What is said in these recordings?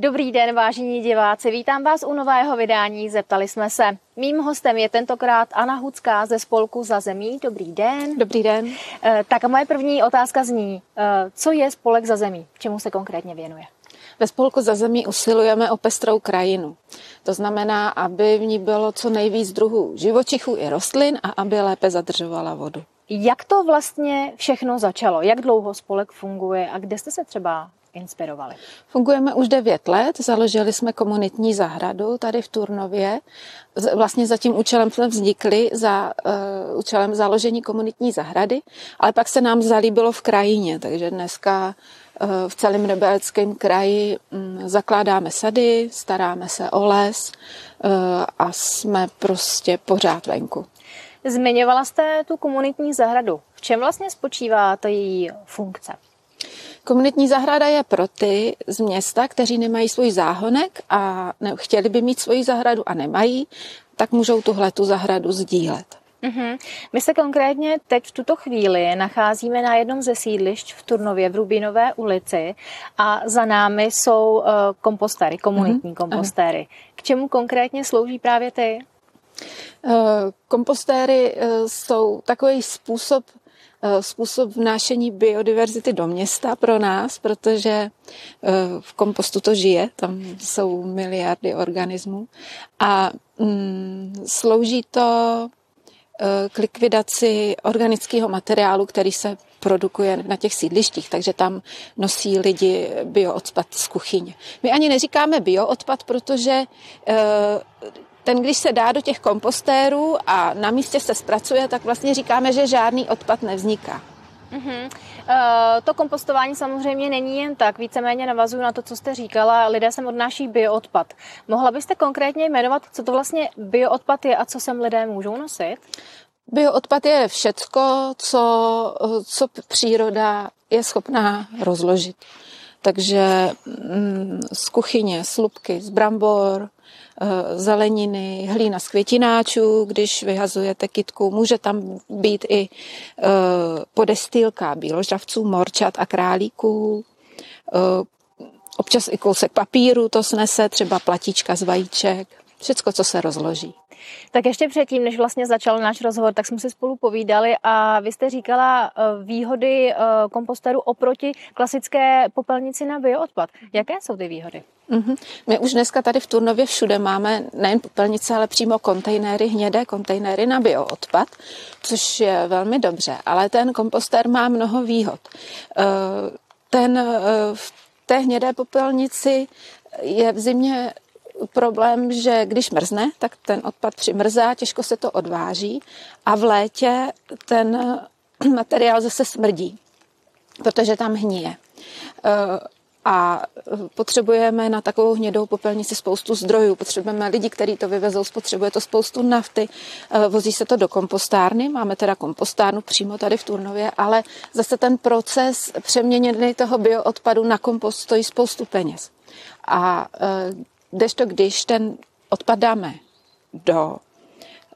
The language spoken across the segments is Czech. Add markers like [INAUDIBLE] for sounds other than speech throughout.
Dobrý den, vážení diváci, vítám vás u nového vydání Zeptali jsme se. Mým hostem je tentokrát Anna Hucká ze spolku Za zemí. Dobrý den. Dobrý den. Eh, tak a moje první otázka zní, eh, co je spolek Za zemí? Čemu se konkrétně věnuje? Ve spolku Za zemí usilujeme o pestrou krajinu. To znamená, aby v ní bylo co nejvíc druhů živočichů i rostlin a aby lépe zadržovala vodu. Jak to vlastně všechno začalo? Jak dlouho spolek funguje a kde jste se třeba inspirovali? Fungujeme už 9 let, založili jsme komunitní zahradu tady v Turnově. Vlastně za tím účelem jsme vznikli, za uh, účelem založení komunitní zahrady, ale pak se nám zalíbilo v krajině, takže dneska uh, v celém Rebelském kraji um, zakládáme sady, staráme se o les uh, a jsme prostě pořád venku. Zmiňovala jste tu komunitní zahradu. V čem vlastně spočívá ta její funkce? Komunitní zahrada je pro ty z města, kteří nemají svůj záhonek a ne, chtěli by mít svoji zahradu a nemají, tak můžou tuhle tu zahradu sdílet. Mm-hmm. My se konkrétně teď v tuto chvíli nacházíme na jednom ze sídlišť v Turnově v Rubinové ulici a za námi jsou uh, kompostéry, komunitní mm-hmm. kompostéry. K čemu konkrétně slouží právě ty? Uh, kompostéry uh, jsou takový způsob Eh, způsob vnášení biodiverzity do města pro nás, protože eh, v kompostu to žije, tam jsou miliardy organismů a mm, slouží to eh, k likvidaci organického materiálu, který se produkuje na těch sídlištích, takže tam nosí lidi bioodpad z kuchyně. My ani neříkáme bioodpad, protože ten, když se dá do těch kompostérů a na místě se zpracuje, tak vlastně říkáme, že žádný odpad nevzniká. Mm-hmm. Uh, to kompostování samozřejmě není jen tak, víceméně navazuju na to, co jste říkala, lidé sem odnáší bioodpad. Mohla byste konkrétně jmenovat, co to vlastně bioodpad je a co sem lidé můžou nosit? Bioodpad je všecko, co, co příroda je schopná rozložit. Takže mm, z kuchyně, slupky, z brambor, Eh, zeleniny, hlína z květináčů, když vyhazujete kytku. Může tam být i eh, podestýlka bíložravců, morčat a králíků. Eh, občas i kousek papíru to snese, třeba platička z vajíček. Všecko, co se rozloží. Tak ještě předtím, než vlastně začal náš rozhovor, tak jsme si spolu povídali a vy jste říkala výhody komposteru oproti klasické popelnici na bioodpad. Jaké jsou ty výhody? Mm-hmm. My už dneska tady v Turnově všude máme nejen popelnice, ale přímo kontejnery, hnědé kontejnery na bioodpad, což je velmi dobře, ale ten komposter má mnoho výhod. Eh, ten eh, v té hnědé popelnici je v zimě problém, že když mrzne, tak ten odpad přimrzá, těžko se to odváží a v létě ten [CLEARS THROAT] materiál zase smrdí, protože tam hníje. Eh, a potřebujeme na takovou hnědou popelnici spoustu zdrojů. Potřebujeme lidi, kteří to vyvezou, spotřebuje to spoustu nafty, eh, vozí se to do kompostárny, máme teda kompostárnu přímo tady v Turnově, ale zase ten proces přeměněný toho bioodpadu na kompost stojí spoustu peněz. A eh, to, když ten odpad dáme do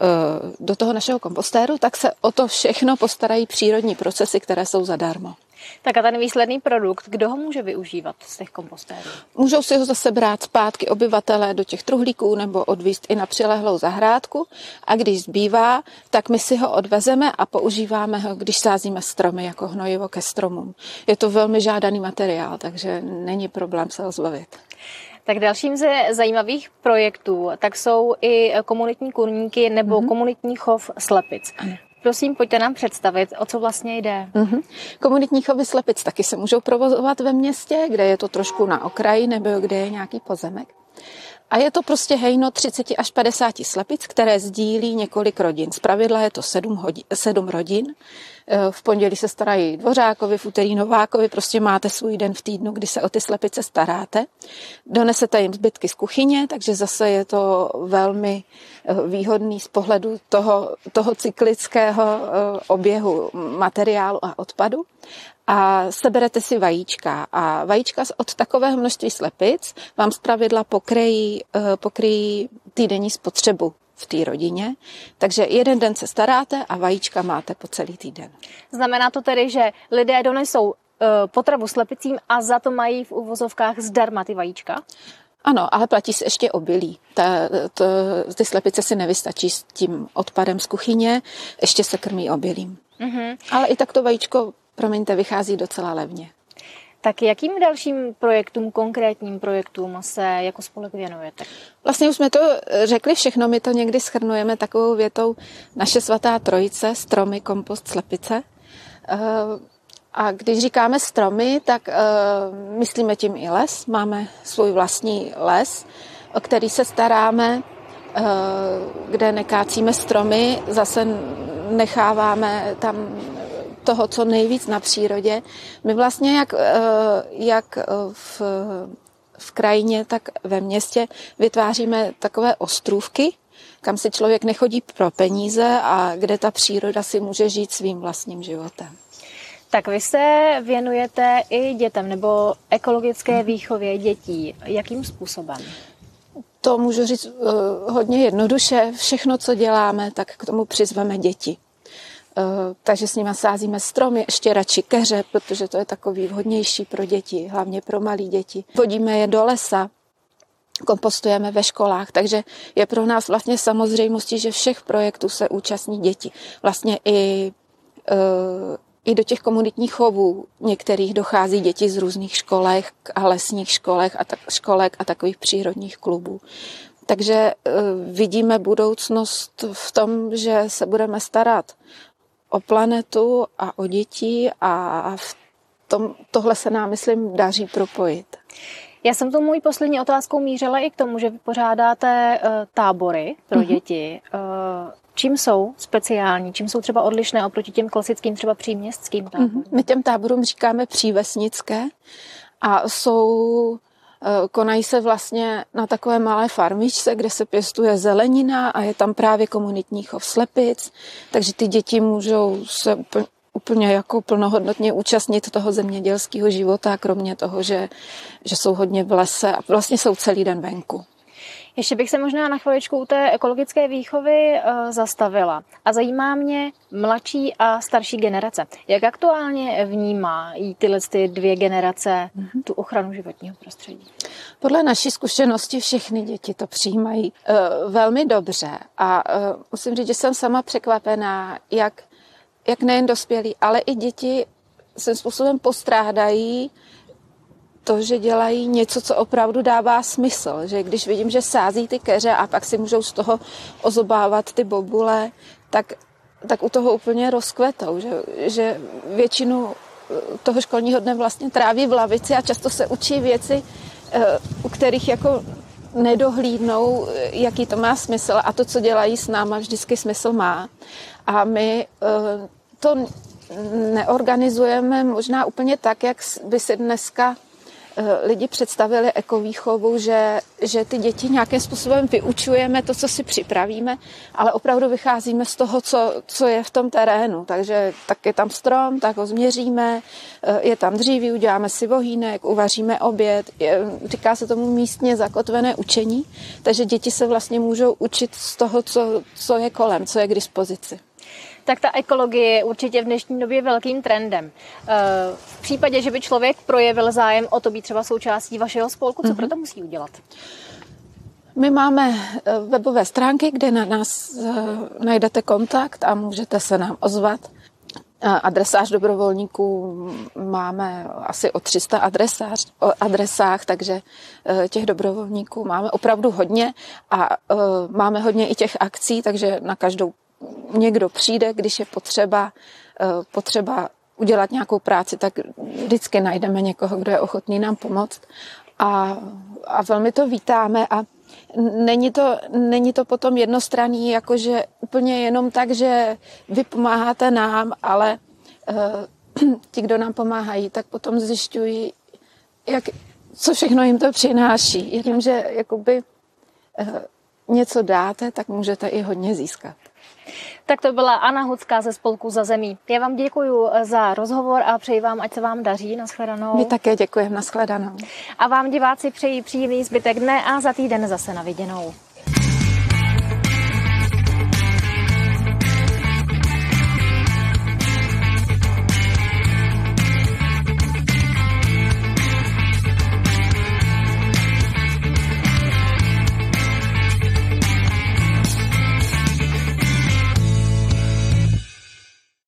eh, do toho našeho kompostéru, tak se o to všechno postarají přírodní procesy, které jsou zadarmo. Tak a ten výsledný produkt, kdo ho může využívat z těch kompostérů? Můžou si ho zase brát zpátky obyvatelé do těch truhlíků nebo odvíst i na přilehlou zahrádku a když zbývá, tak my si ho odvezeme a používáme ho, když sázíme stromy jako hnojivo ke stromům. Je to velmi žádaný materiál, takže není problém se ho zbavit. Tak dalším ze zajímavých projektů tak jsou i komunitní kurníky nebo mm-hmm. komunitní chov slepic. Ano. Prosím, pojďte nám představit, o co vlastně jde. Mm-hmm. Komunitní chovy slepic taky se můžou provozovat ve městě, kde je to trošku na okraji nebo kde je nějaký pozemek. A je to prostě hejno 30 až 50 slepic, které sdílí několik rodin. Z pravidla je to 7, hodin, 7 rodin. Eh, v pondělí se starají dvořákovi, v úterý novákovi, prostě máte svůj den v týdnu, kdy se o ty slepice staráte. Donesete jim zbytky z kuchyně, takže zase je to velmi eh, výhodný z pohledu toho, toho cyklického eh, oběhu materiálu a odpadu a seberete si vajíčka a vajíčka od takového množství slepic vám zpravidla pokryjí, pokryjí týdenní spotřebu v té rodině. Takže jeden den se staráte a vajíčka máte po celý týden. Znamená to tedy, že lidé donesou potravu slepicím a za to mají v uvozovkách zdarma ty vajíčka? Ano, ale platí se ještě obilí. Ta, to, ty slepice si nevystačí s tím odpadem z kuchyně, ještě se krmí obilím. Mm-hmm. Ale i tak to vajíčko, promiňte, vychází docela levně. Tak jakým dalším projektům, konkrétním projektům se jako spolek věnujete? Vlastně už jsme to řekli všechno, my to někdy schrnujeme takovou větou naše svatá trojice, stromy, kompost, slepice. Eh, a když říkáme stromy, tak uh, myslíme tím i les. Máme svůj vlastní les, o který se staráme, kde nekácíme stromy, zase necháváme tam toho, co nejvíc na přírodě. My vlastně jak, uh, jak v, v krajině, tak ve městě vytváříme takové ostrůvky, kam si člověk nechodí pro peníze a kde ta příroda si může žít svým vlastním životem. Tak vy se věnujete i dětem nebo ekologické výchově dětí. Jakým způsobem? To můžu říct uh, hodně jednoduše. Všechno, co děláme, tak k tomu přizveme děti. Uh, takže s nimi sázíme stromy, ještě radši keře, protože to je takový vhodnější pro děti, hlavně pro malé děti. Vodíme je do lesa, kompostujeme ve školách, takže je pro nás vlastně samozřejmostí, že všech projektů se účastní děti. Vlastně i uh, i do těch komunitních chovů některých dochází děti z různých školek a lesních školek a, tak, školek a takových přírodních klubů. Takže uh, vidíme budoucnost v tom, že se budeme starat o planetu a o děti a v tom, tohle se nám, myslím, daří propojit. Já jsem tu můj poslední otázkou mířila i k tomu, že vypořádáte uh, tábory pro mm-hmm. děti. Uh, Čím jsou speciální, čím jsou třeba odlišné oproti těm klasickým třeba příměstským mhm. táborům? My těm táborům říkáme přívesnické a jsou konají se vlastně na takové malé farmičce, kde se pěstuje zelenina a je tam právě komunitní chov slepic, takže ty děti můžou se úplně, úplně jako plnohodnotně účastnit toho zemědělského života, kromě toho, že, že jsou hodně v lese a vlastně jsou celý den venku. Ještě bych se možná na chviličku u té ekologické výchovy uh, zastavila. A zajímá mě mladší a starší generace. Jak aktuálně vnímají tyhle ty dvě generace mm-hmm. tu ochranu životního prostředí? Podle naší zkušenosti všechny děti to přijímají uh, velmi dobře. A uh, musím říct, že jsem sama překvapená, jak, jak nejen dospělí, ale i děti svým způsobem postrádají to, že dělají něco, co opravdu dává smysl. Že když vidím, že sází ty keře a pak si můžou z toho ozobávat ty bobule, tak, tak u toho úplně rozkvetou. Že, že většinu eh, toho školního dne vlastně tráví v lavici a často se učí věci, eh, u kterých jako nedohlídnou, eh, jaký to má smysl a to, co dělají s náma, vždycky smysl má. A my to neorganizujeme možná úplně tak, jak by si dneska lidi představili ekovýchovu, že, že ty děti nějakým způsobem vyučujeme to, co si připravíme, ale opravdu vycházíme z toho, co, co je v tom terénu. Takže tak je tam strom, tak ho změříme, eh, je tam dříví, uděláme si vohýnek, uvaříme oběd. Je, říká se tomu místně zakotvené učení, takže děti se vlastně můžou učit z toho, co, co je kolem, co je k dispozici tak ta ekologie je určitě v dnešní době velkým trendem. Eh, v případě, že by člověk projevil zájem o to být třeba součástí vašeho spolku, co mm-hmm. pro to musí udělat? My máme eh, webové stránky, kde na nás eh, najdete kontakt a můžete se nám ozvat. Adresář dobrovolníků máme asi o 300 adresář, o adresách, takže těch dobrovolníků máme opravdu hodně a máme hodně i těch akcí, takže na každou někdo přijde, když je potřeba, eh, potřeba udělat nějakou práci, tak vždycky najdeme někoho, kdo je ochotný nám pomoct. A, a velmi to vítáme a není to, není to potom jednostranný, jakože úplně jenom tak, že vy pomáháte nám, ale uh, [CLEARS THROAT] ti, kdo nám pomáhají, tak potom zjišťují, jak, co všechno jim to přináší. Jenom, že jakoby uh, něco dáte, tak můžete i hodně získat. Tak to byla Anna Hucká ze Spolku za zemí. Já vám děkuji eh, za rozhovor a přeji vám, ať se vám daří. Naschledanou. My také děkujeme. Naschledanou. A vám diváci přeji příjemný zbytek dne a za týden zase na viděnou.